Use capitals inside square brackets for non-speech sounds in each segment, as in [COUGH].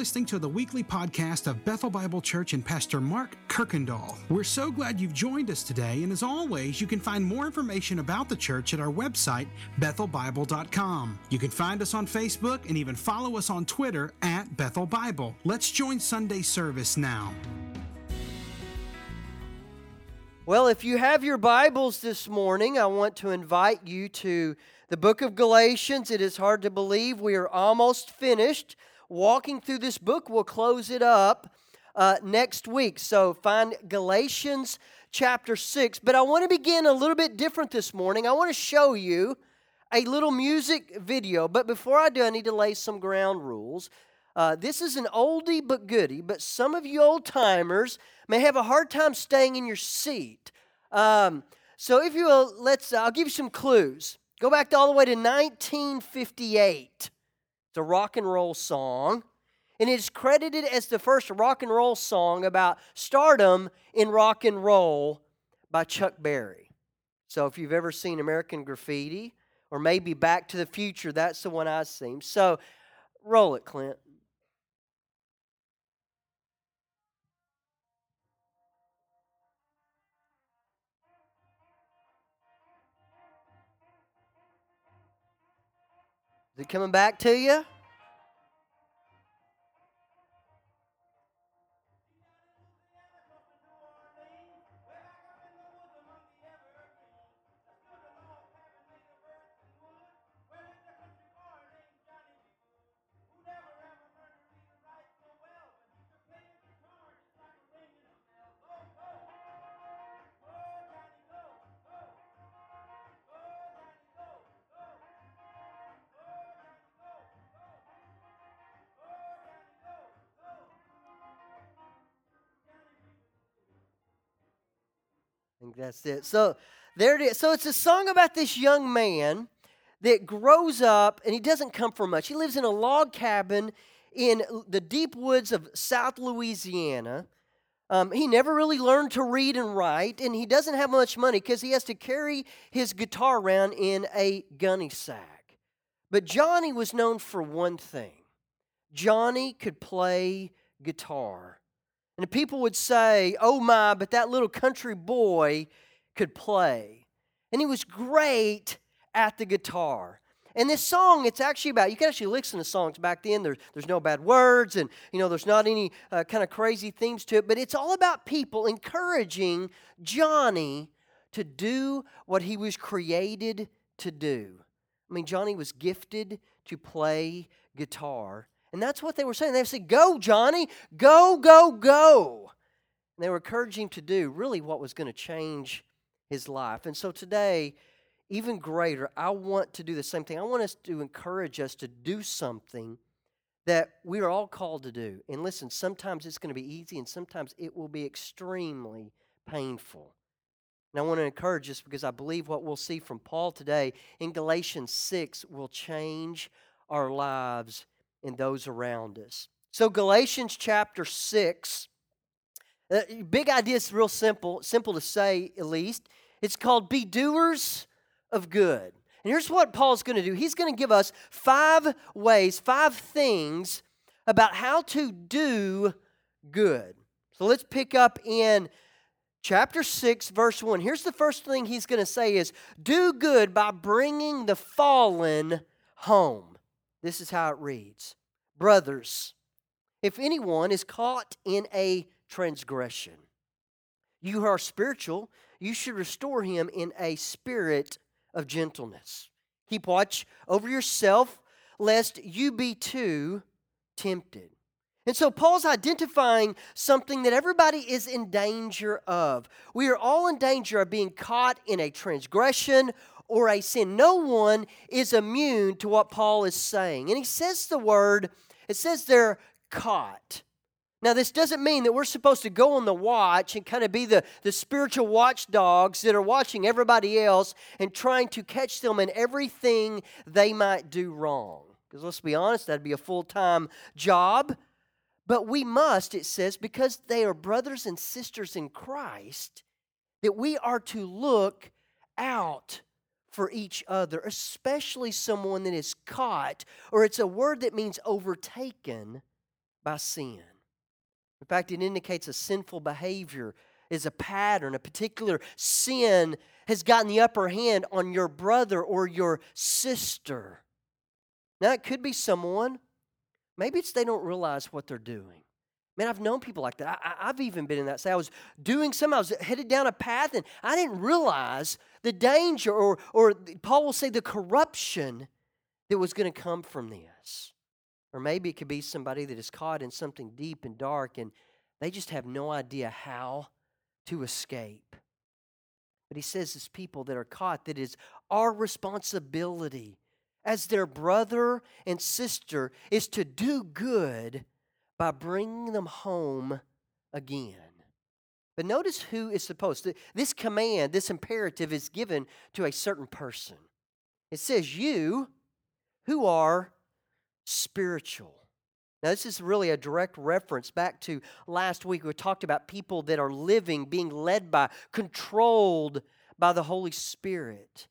listening to the weekly podcast of Bethel Bible Church and Pastor Mark Kirkendall. We're so glad you've joined us today, and as always, you can find more information about the church at our website, bethelbible.com. You can find us on Facebook and even follow us on Twitter at Bethel Bible. Let's join Sunday service now. Well, if you have your Bibles this morning, I want to invite you to the book of Galatians. It is hard to believe we are almost finished walking through this book. We'll close it up uh, next week. So find Galatians chapter 6. But I want to begin a little bit different this morning. I want to show you a little music video. But before I do, I need to lay some ground rules. Uh, this is an oldie but goodie, but some of you old timers may have a hard time staying in your seat. Um, so if you will, let's. I'll give you some clues. Go back to all the way to 1958. It's a rock and roll song. And it is credited as the first rock and roll song about stardom in rock and roll by Chuck Berry. So if you've ever seen American Graffiti or maybe Back to the Future, that's the one I've seen. So roll it, Clint. Is it coming back to you? That's it. So there it is. So it's a song about this young man that grows up and he doesn't come from much. He lives in a log cabin in the deep woods of South Louisiana. Um, he never really learned to read and write, and he doesn't have much money because he has to carry his guitar around in a gunny sack. But Johnny was known for one thing Johnny could play guitar. And people would say, Oh my, but that little country boy could play. And he was great at the guitar. And this song, it's actually about, you can actually listen to songs back then. There's, there's no bad words and, you know, there's not any uh, kind of crazy themes to it, but it's all about people encouraging Johnny to do what he was created to do. I mean, Johnny was gifted to play guitar. And that's what they were saying. They said, Go, Johnny, go, go, go. And they were encouraging him to do really what was going to change his life. And so today, even greater, I want to do the same thing. I want us to encourage us to do something that we are all called to do. And listen, sometimes it's going to be easy and sometimes it will be extremely painful. And I want to encourage us because I believe what we'll see from Paul today in Galatians 6 will change our lives and those around us. So, Galatians chapter 6, uh, big idea is real simple, simple to say at least. It's called Be Doers of Good. And here's what Paul's going to do he's going to give us five ways, five things about how to do good. So, let's pick up in chapter 6 verse 1 here's the first thing he's going to say is do good by bringing the fallen home this is how it reads Brothers, if anyone is caught in a transgression, you who are spiritual, you should restore him in a spirit of gentleness. Keep watch over yourself, lest you be too tempted. And so Paul's identifying something that everybody is in danger of. We are all in danger of being caught in a transgression or a sin. No one is immune to what Paul is saying. And he says the word, it says they're caught. Now, this doesn't mean that we're supposed to go on the watch and kind of be the, the spiritual watchdogs that are watching everybody else and trying to catch them in everything they might do wrong. Because let's be honest, that'd be a full time job. But we must, it says, because they are brothers and sisters in Christ, that we are to look out for each other, especially someone that is caught, or it's a word that means overtaken by sin. In fact, it indicates a sinful behavior is a pattern, a particular sin has gotten the upper hand on your brother or your sister. Now, it could be someone, maybe it's they don't realize what they're doing. Man, I've known people like that. I, have even been in that. Say, I was doing something, I was headed down a path, and I didn't realize the danger, or, or Paul will say the corruption that was going to come from this. Or maybe it could be somebody that is caught in something deep and dark, and they just have no idea how to escape. But he says, as people that are caught, that is our responsibility as their brother and sister is to do good by bringing them home again. But notice who is supposed to, this command, this imperative is given to a certain person. It says, You who are spiritual. Now, this is really a direct reference back to last week. We talked about people that are living, being led by, controlled by the Holy Spirit.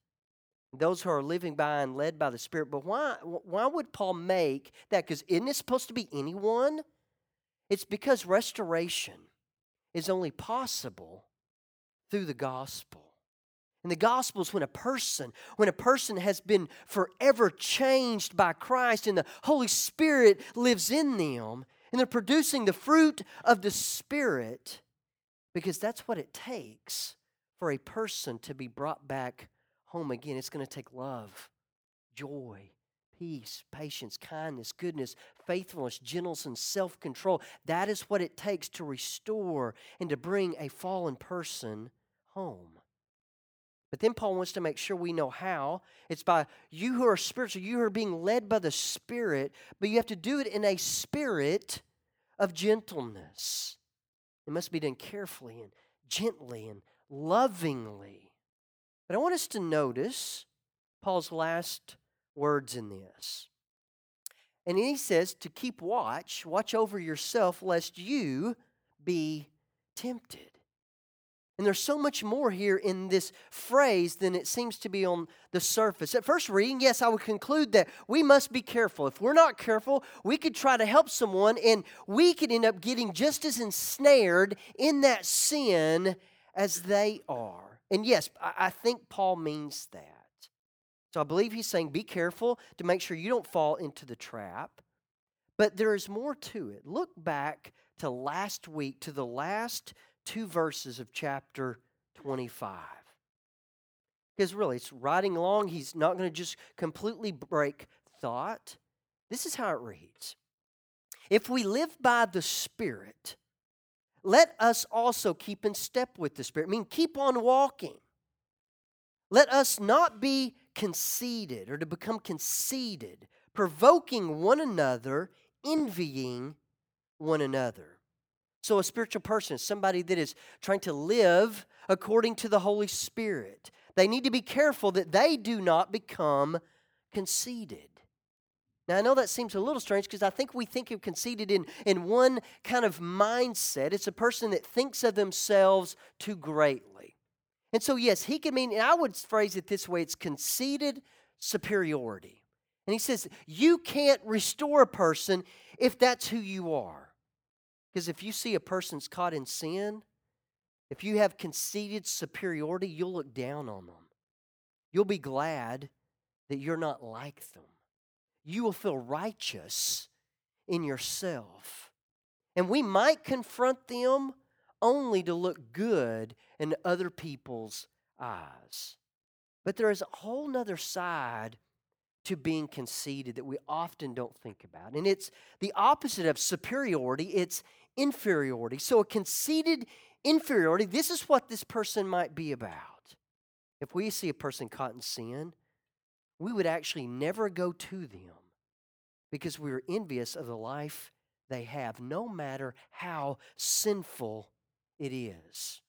Those who are living by and led by the Spirit. But why, why would Paul make that? Because isn't it supposed to be anyone? It's because restoration is only possible through the gospel. And the gospel is when a person, when a person has been forever changed by Christ and the Holy Spirit lives in them, and they're producing the fruit of the Spirit, because that's what it takes for a person to be brought back home again. It's going to take love, joy, peace, patience, kindness, goodness, faithfulness, gentleness, and self control. That is what it takes to restore and to bring a fallen person home. But then Paul wants to make sure we know how. It's by you who are spiritual, you who are being led by the Spirit, but you have to do it in a spirit of gentleness. It must be done carefully and gently and lovingly. But I want us to notice Paul's last words in this. And he says to keep watch, watch over yourself, lest you be tempted. And there's so much more here in this phrase than it seems to be on the surface. At first reading, yes, I would conclude that we must be careful. If we're not careful, we could try to help someone and we could end up getting just as ensnared in that sin as they are. And yes, I think Paul means that. So I believe he's saying be careful to make sure you don't fall into the trap. But there is more to it. Look back to last week, to the last two verses of chapter 25. Because really, it's riding along. He's not going to just completely break thought. This is how it reads If we live by the Spirit, let us also keep in step with the Spirit. I mean, keep on walking. Let us not be conceited or to become conceited, provoking one another, envying one another. So, a spiritual person is somebody that is trying to live according to the Holy Spirit. They need to be careful that they do not become conceited. Now, I know that seems a little strange because I think we think of conceited in, in one kind of mindset. It's a person that thinks of themselves too greatly. And so, yes, he can mean, and I would phrase it this way it's conceited superiority. And he says, you can't restore a person if that's who you are. Because if you see a person's caught in sin, if you have conceited superiority, you'll look down on them. You'll be glad that you're not like them. You will feel righteous in yourself. And we might confront them only to look good in other people's eyes. But there is a whole nother side to being conceited that we often don't think about. And it's the opposite of superiority, it's inferiority. So, a conceited inferiority, this is what this person might be about. If we see a person caught in sin, we would actually never go to them because we are envious of the life they have, no matter how sinful it is.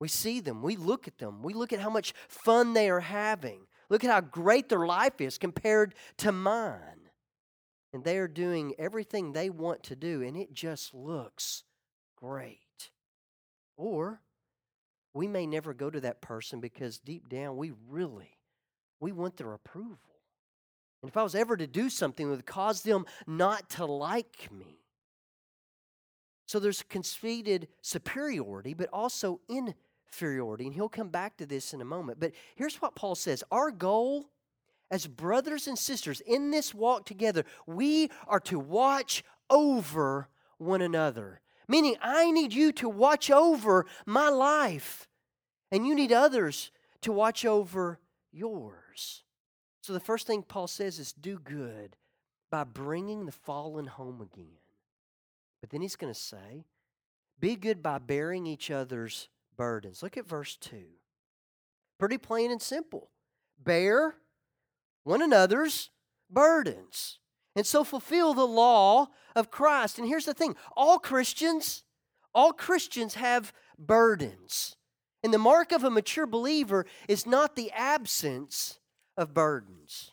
We see them, we look at them, we look at how much fun they are having. Look at how great their life is compared to mine and they are doing everything they want to do, and it just looks great. Or we may never go to that person because deep down we really we want their approval. And if I was ever to do something that would cause them not to like me, So there's conceded superiority, but also inferiority. And he'll come back to this in a moment. But here's what Paul says Our goal as brothers and sisters in this walk together, we are to watch over one another. Meaning, I need you to watch over my life, and you need others to watch over yours. So, the first thing Paul says is do good by bringing the fallen home again. But then he's going to say, be good by bearing each other's burdens. Look at verse 2. Pretty plain and simple. Bear one another's burdens. And so fulfill the law of Christ. And here's the thing all Christians, all Christians have burdens. And the mark of a mature believer is not the absence of burdens.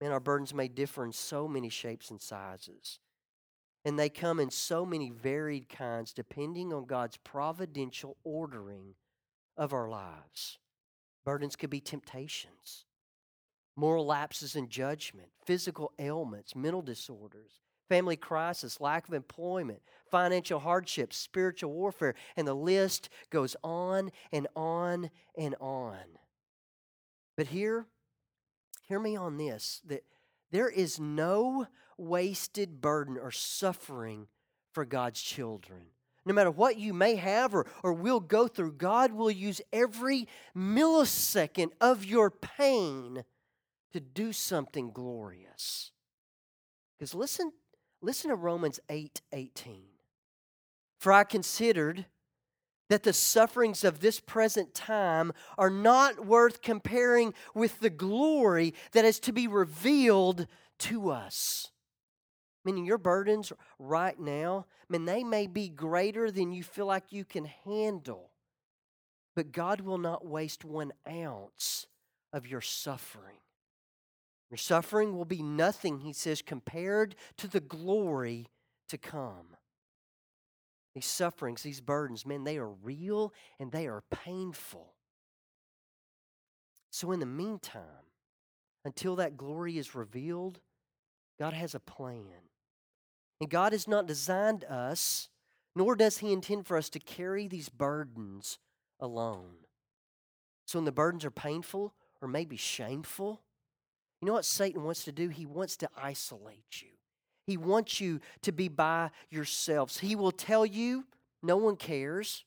Man, our burdens may differ in so many shapes and sizes. And they come in so many varied kinds depending on God's providential ordering of our lives. Burdens could be temptations, moral lapses in judgment, physical ailments, mental disorders, family crisis, lack of employment, financial hardships, spiritual warfare, and the list goes on and on and on. But here, hear me on this that there is no wasted burden or suffering for God's children. No matter what you may have or, or will go through, God will use every millisecond of your pain to do something glorious. Because listen, listen to Romans 8 18. For I considered that the sufferings of this present time are not worth comparing with the glory that is to be revealed to us. Meaning your burdens right now, mean, they may be greater than you feel like you can handle, but God will not waste one ounce of your suffering. Your suffering will be nothing, he says, compared to the glory to come. These sufferings, these burdens, man, they are real and they are painful. So, in the meantime, until that glory is revealed, God has a plan. And God has not designed us, nor does He intend for us to carry these burdens alone. So, when the burdens are painful or maybe shameful, you know what Satan wants to do? He wants to isolate you. He wants you to be by yourselves. He will tell you no one cares,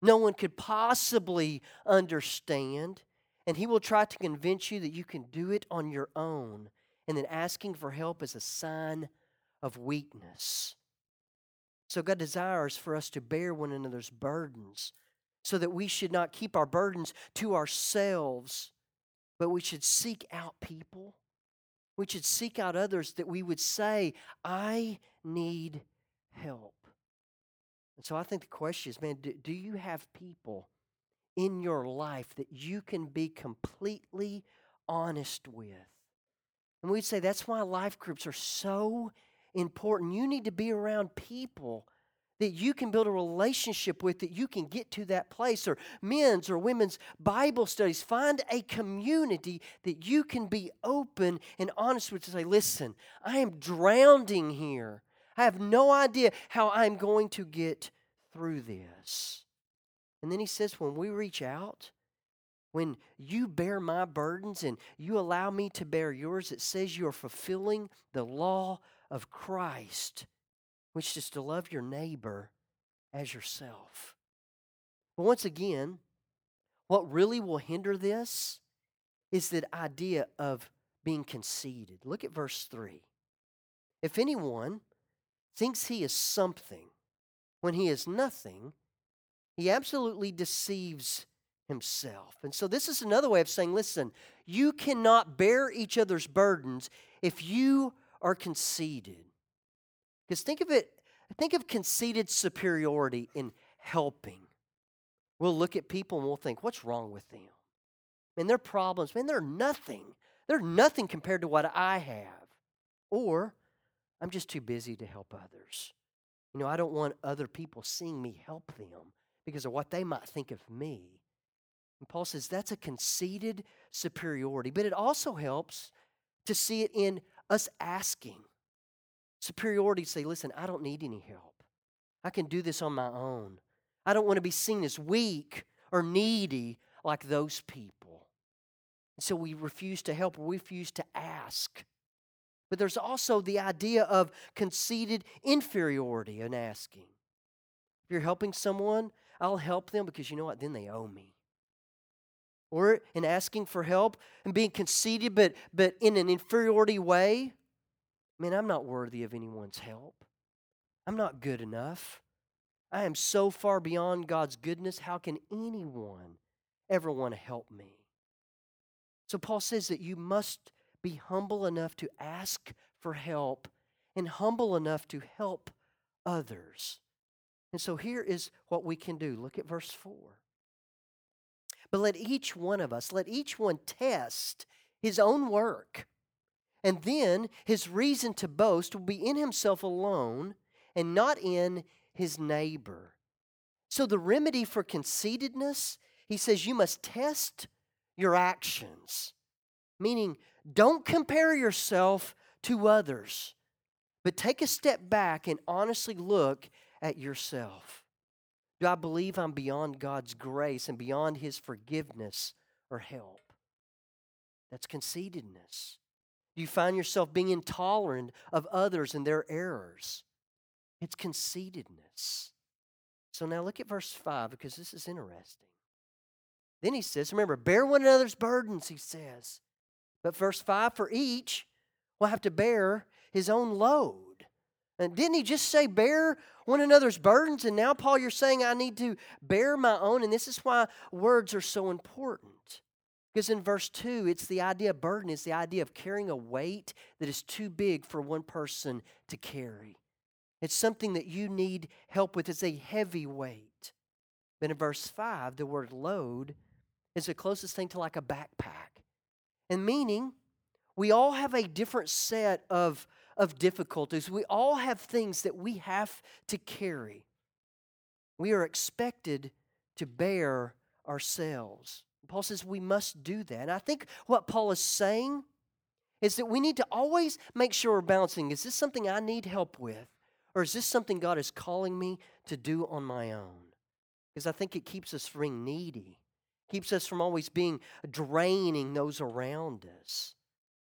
no one could possibly understand, and he will try to convince you that you can do it on your own, and then asking for help is a sign of weakness. So, God desires for us to bear one another's burdens so that we should not keep our burdens to ourselves, but we should seek out people we should seek out others that we would say, I need help. And so I think the question is, man, do, do you have people in your life that you can be completely honest with? And we'd say that's why life groups are so important. You need to be around people that you can build a relationship with, that you can get to that place, or men's or women's Bible studies. Find a community that you can be open and honest with to say, listen, I am drowning here. I have no idea how I'm going to get through this. And then he says, when we reach out, when you bear my burdens and you allow me to bear yours, it says you are fulfilling the law of Christ which is to love your neighbor as yourself. But once again, what really will hinder this is that idea of being conceited. Look at verse 3. If anyone thinks he is something when he is nothing, he absolutely deceives himself. And so, this is another way of saying listen, you cannot bear each other's burdens if you are conceited. Because think of it, think of conceited superiority in helping. We'll look at people and we'll think, what's wrong with them? Man, their problems, man, they're nothing. They're nothing compared to what I have. Or I'm just too busy to help others. You know, I don't want other people seeing me help them because of what they might think of me. And Paul says that's a conceited superiority, but it also helps to see it in us asking superiority say, listen, I don't need any help. I can do this on my own. I don't want to be seen as weak or needy like those people. so we refuse to help or we refuse to ask. But there's also the idea of conceited inferiority in asking. If you're helping someone, I'll help them because you know what? Then they owe me. Or in asking for help and being conceited, but, but in an inferiority way, man, I'm not worthy of anyone's help. I'm not good enough. I am so far beyond God's goodness. How can anyone ever want to help me? So Paul says that you must be humble enough to ask for help and humble enough to help others. And so here is what we can do. Look at verse 4. But let each one of us, let each one test his own work. And then his reason to boast will be in himself alone and not in his neighbor. So, the remedy for conceitedness, he says, you must test your actions. Meaning, don't compare yourself to others, but take a step back and honestly look at yourself. Do I believe I'm beyond God's grace and beyond his forgiveness or help? That's conceitedness. Do you find yourself being intolerant of others and their errors? It's conceitedness. So now look at verse 5 because this is interesting. Then he says, remember, bear one another's burdens, he says. But verse 5 for each will have to bear his own load. And didn't he just say, bear one another's burdens? And now, Paul, you're saying I need to bear my own. And this is why words are so important. Because in verse 2, it's the idea of burden, it's the idea of carrying a weight that is too big for one person to carry. It's something that you need help with. It's a heavy weight. But in verse 5, the word load is the closest thing to like a backpack. And meaning, we all have a different set of, of difficulties. We all have things that we have to carry. We are expected to bear ourselves. Paul says we must do that. And I think what Paul is saying is that we need to always make sure we're balancing is this something I need help with? Or is this something God is calling me to do on my own? Because I think it keeps us from being needy, keeps us from always being draining those around us.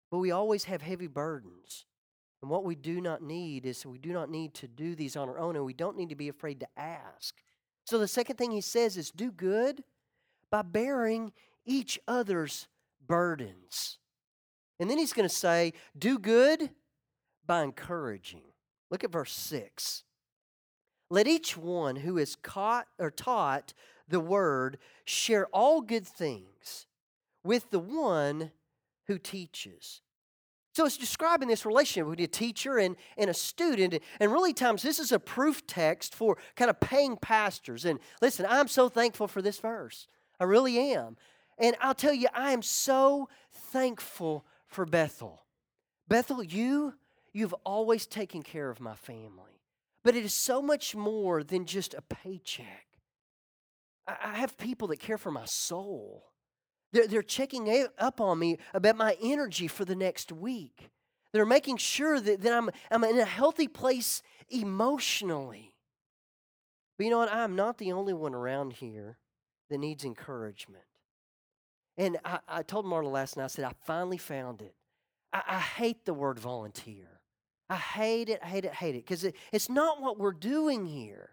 But we always have heavy burdens. And what we do not need is we do not need to do these on our own, and we don't need to be afraid to ask. So the second thing he says is do good by bearing each other's burdens. And then he's going to say, do good by encouraging. Look at verse 6. Let each one who is caught or taught the word share all good things with the one who teaches. So it's describing this relationship between a teacher and, and a student. And really, times this is a proof text for kind of paying pastors. And listen, I'm so thankful for this verse. I really am. And I'll tell you, I am so thankful for Bethel. Bethel, you You've always taken care of my family. But it is so much more than just a paycheck. I have people that care for my soul. They're, they're checking up on me about my energy for the next week. They're making sure that, that I'm, I'm in a healthy place emotionally. But you know what? I'm not the only one around here that needs encouragement. And I, I told Marla last night, I said, I finally found it. I, I hate the word volunteer. I hate it, hate it, hate it, because it, it's not what we're doing here.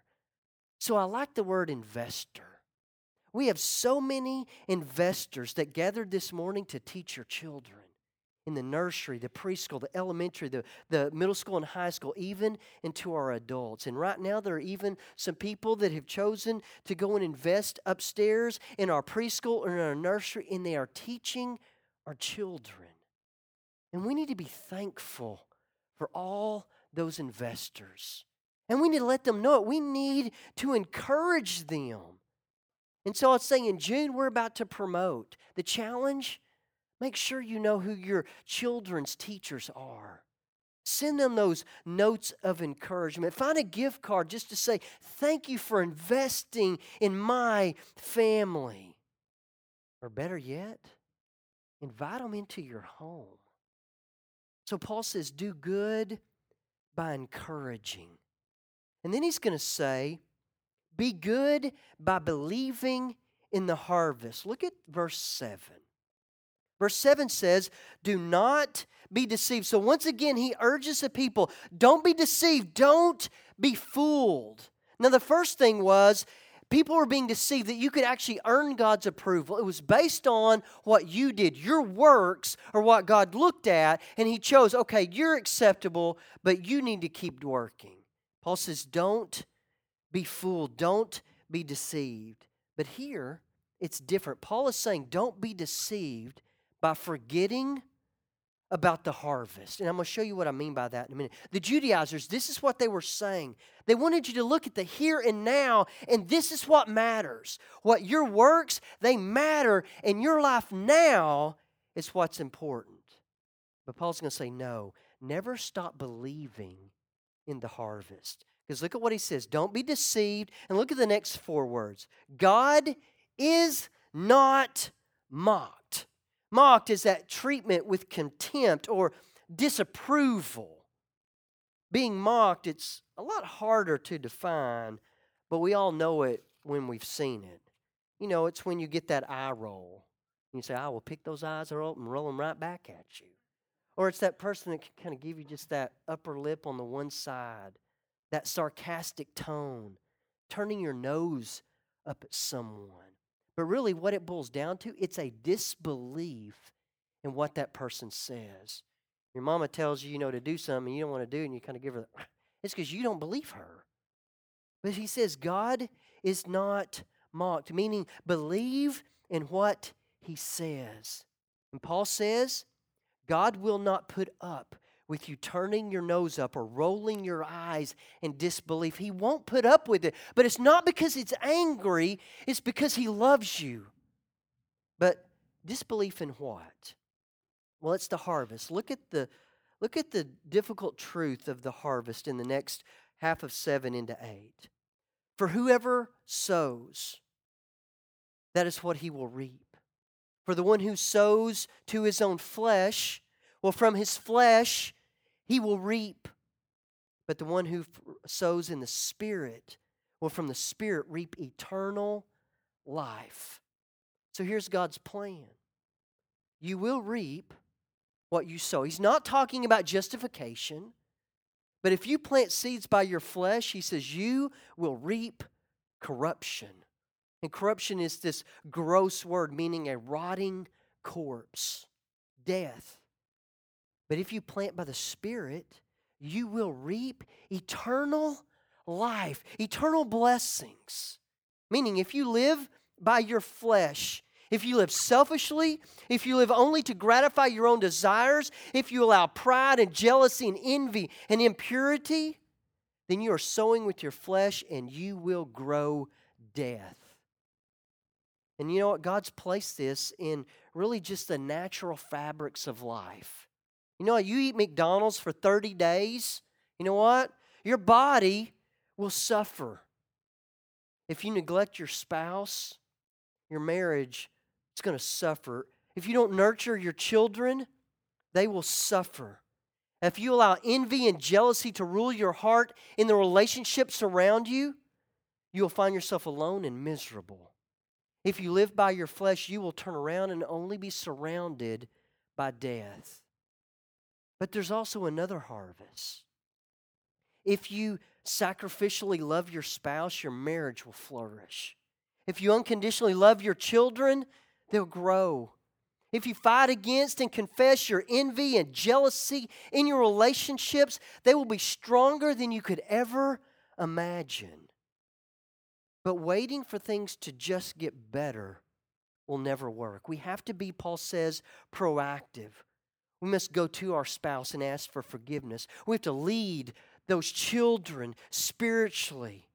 So I like the word investor. We have so many investors that gathered this morning to teach your children in the nursery, the preschool, the elementary, the, the middle school and high school, even into our adults. And right now, there are even some people that have chosen to go and invest upstairs in our preschool or in our nursery, and they are teaching our children. And we need to be thankful for all those investors. And we need to let them know it. We need to encourage them. And so I was saying in June, we're about to promote. The challenge make sure you know who your children's teachers are. Send them those notes of encouragement. Find a gift card just to say, Thank you for investing in my family. Or better yet, invite them into your home. So Paul says, do good by encouraging. And then he's going to say, Be good by believing in the harvest. Look at verse 7. Verse 7 says, Do not be deceived. So once again, he urges the people, Don't be deceived. Don't be fooled. Now, the first thing was, people were being deceived that you could actually earn God's approval. It was based on what you did. Your works are what God looked at, and He chose, okay, you're acceptable, but you need to keep working. Paul says, don't be fooled, don't be deceived. But here, it's different. Paul is saying, don't be deceived by forgetting about the harvest. And I'm going to show you what I mean by that in a minute. The Judaizers, this is what they were saying. They wanted you to look at the here and now, and this is what matters. What your works, they matter, and your life now is what's important. But Paul's going to say, no, never stop believing in the harvest. Because look at what he says don't be deceived. And look at the next four words God is not mocked. Mocked is that treatment with contempt or disapproval. Being mocked, it's a lot harder to define, but we all know it when we've seen it. You know, it's when you get that eye roll. You say, I will pick those eyes up and roll them right back at you. Or it's that person that can kind of give you just that upper lip on the one side, that sarcastic tone, turning your nose up at someone. But really, what it boils down to, it's a disbelief in what that person says. Your mama tells you, you know, to do something you don't want to do, and you kind of give her, [SNIFFS] it's because you don't believe her. But he says, God is not mocked, meaning believe in what he says. And Paul says, God will not put up with you turning your nose up or rolling your eyes in disbelief. He won't put up with it. But it's not because he's angry, it's because he loves you. But disbelief in what? Well, it's the harvest. Look at the look at the difficult truth of the harvest in the next half of 7 into 8. For whoever sows, that is what he will reap. For the one who sows to his own flesh, well, from his flesh he will reap. But the one who sows in the Spirit will from the Spirit reap eternal life. So here's God's plan you will reap what you sow. He's not talking about justification, but if you plant seeds by your flesh, he says you will reap corruption. And corruption is this gross word meaning a rotting corpse, death. But if you plant by the Spirit, you will reap eternal life, eternal blessings. Meaning, if you live by your flesh, if you live selfishly, if you live only to gratify your own desires, if you allow pride and jealousy and envy and impurity, then you are sowing with your flesh and you will grow death. And you know what? God's placed this in really just the natural fabrics of life. You know what? You eat McDonald's for 30 days, you know what? Your body will suffer. If you neglect your spouse, your marriage is going to suffer. If you don't nurture your children, they will suffer. If you allow envy and jealousy to rule your heart in the relationships around you, you will find yourself alone and miserable. If you live by your flesh, you will turn around and only be surrounded by death. But there's also another harvest. If you sacrificially love your spouse, your marriage will flourish. If you unconditionally love your children, they'll grow. If you fight against and confess your envy and jealousy in your relationships, they will be stronger than you could ever imagine. But waiting for things to just get better will never work. We have to be, Paul says, proactive. We must go to our spouse and ask for forgiveness. We have to lead those children spiritually.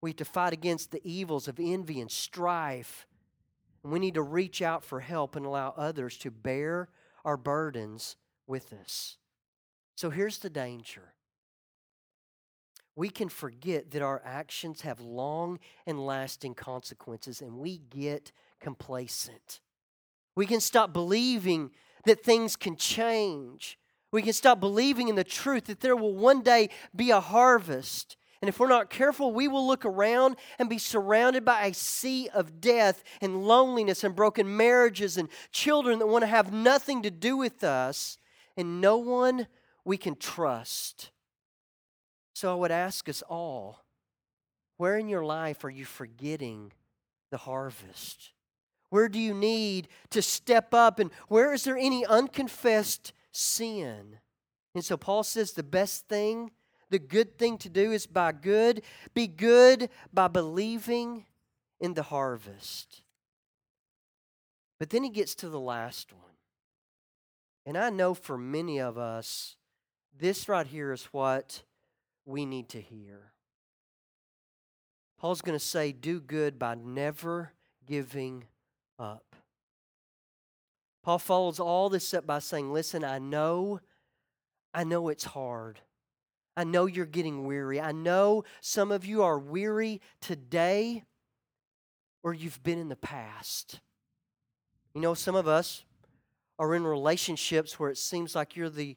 We have to fight against the evils of envy and strife. And we need to reach out for help and allow others to bear our burdens with us. So here's the danger we can forget that our actions have long and lasting consequences, and we get complacent. We can stop believing that things can change. We can stop believing in the truth that there will one day be a harvest And if we're not careful, we will look around and be surrounded by a sea of death and loneliness and broken marriages and children that want to have nothing to do with us and no one we can trust. So I would ask us all where in your life are you forgetting the harvest? Where do you need to step up? And where is there any unconfessed sin? And so Paul says the best thing, the good thing to do is by good, be good by believing in the harvest. But then he gets to the last one. And I know for many of us, this right here is what we need to hear. Paul's going to say, do good by never giving up. Paul follows all this up by saying, listen, I know, I know it's hard. I know you're getting weary. I know some of you are weary today or you've been in the past. You know, some of us are in relationships where it seems like you're the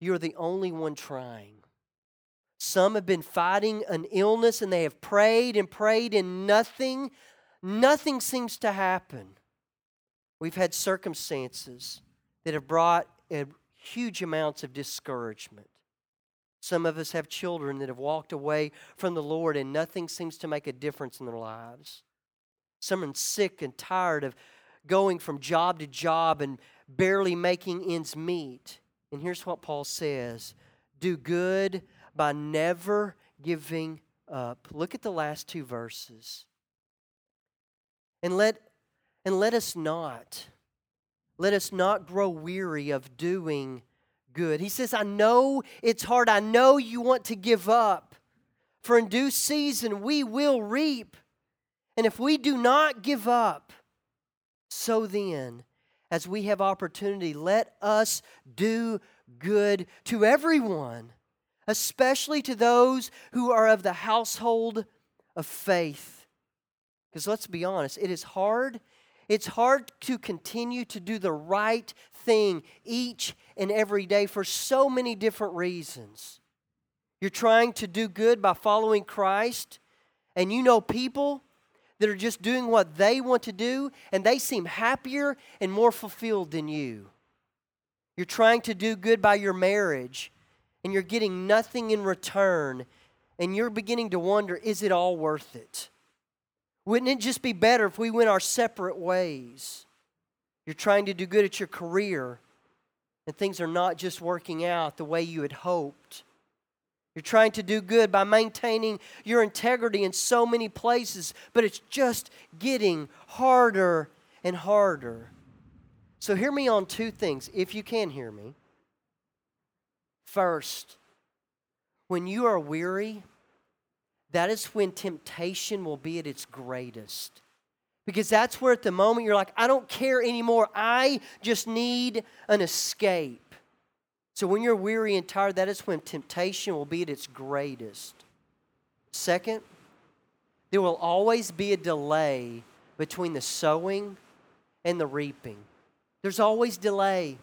you're the only one trying. Some have been fighting an illness and they have prayed and prayed and nothing nothing seems to happen. We've had circumstances that have brought huge amounts of discouragement. Some of us have children that have walked away from the Lord and nothing seems to make a difference in their lives. Some are sick and tired of going from job to job and barely making ends meet. And here's what Paul says do good by never giving up. Look at the last two verses. And let, and let us not, let us not grow weary of doing good. He says, I know it's hard. I know you want to give up. For in due season we will reap. And if we do not give up, so then, as we have opportunity, let us do good to everyone, especially to those who are of the household of faith. Because let's be honest, it is hard. It's hard to continue to do the right thing each and every day for so many different reasons. You're trying to do good by following Christ, and you know people that are just doing what they want to do, and they seem happier and more fulfilled than you. You're trying to do good by your marriage, and you're getting nothing in return, and you're beginning to wonder is it all worth it? Wouldn't it just be better if we went our separate ways? You're trying to do good at your career, and things are not just working out the way you had hoped. You're trying to do good by maintaining your integrity in so many places, but it's just getting harder and harder. So, hear me on two things, if you can hear me. First, when you are weary, that is when temptation will be at its greatest. Because that's where at the moment you're like, I don't care anymore. I just need an escape. So when you're weary and tired, that is when temptation will be at its greatest. Second, there will always be a delay between the sowing and the reaping. There's always delay.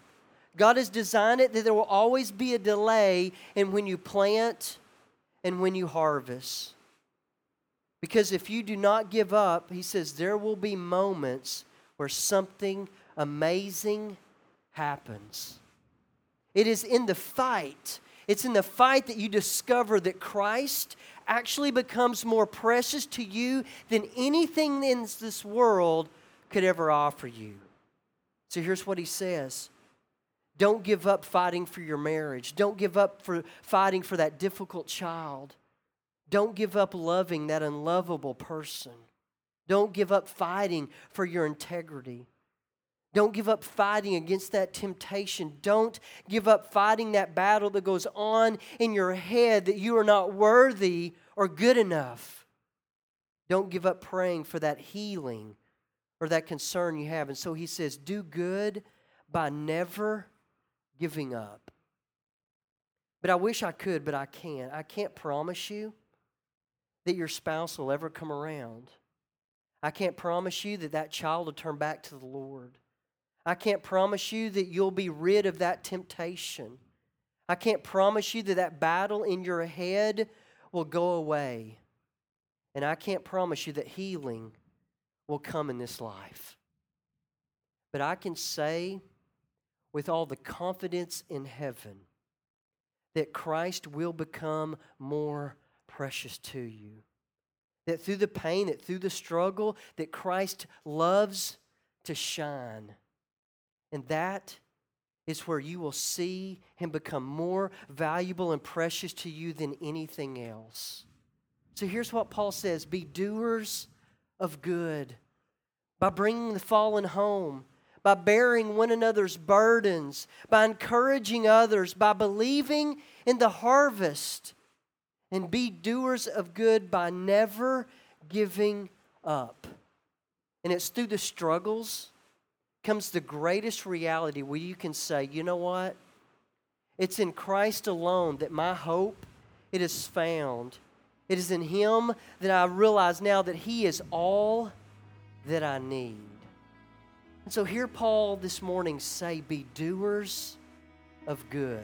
God has designed it that there will always be a delay in when you plant and when you harvest. Because if you do not give up, he says there will be moments where something amazing happens. It is in the fight. It's in the fight that you discover that Christ actually becomes more precious to you than anything in this world could ever offer you. So here's what he says Don't give up fighting for your marriage, don't give up for fighting for that difficult child. Don't give up loving that unlovable person. Don't give up fighting for your integrity. Don't give up fighting against that temptation. Don't give up fighting that battle that goes on in your head that you are not worthy or good enough. Don't give up praying for that healing or that concern you have. And so he says, do good by never giving up. But I wish I could, but I can't. I can't promise you that your spouse will ever come around. I can't promise you that that child will turn back to the Lord. I can't promise you that you'll be rid of that temptation. I can't promise you that that battle in your head will go away. And I can't promise you that healing will come in this life. But I can say with all the confidence in heaven that Christ will become more precious to you. That through the pain, that through the struggle, that Christ loves to shine. And that is where you will see him become more valuable and precious to you than anything else. So here's what Paul says Be doers of good by bringing the fallen home, by bearing one another's burdens, by encouraging others, by believing in the harvest, and be doers of good by never giving up. And it's through the struggles comes the greatest reality where you can say, you know what? It's in Christ alone that my hope it is found. It is in him that I realize now that he is all that I need. And so hear Paul this morning say, Be doers of good.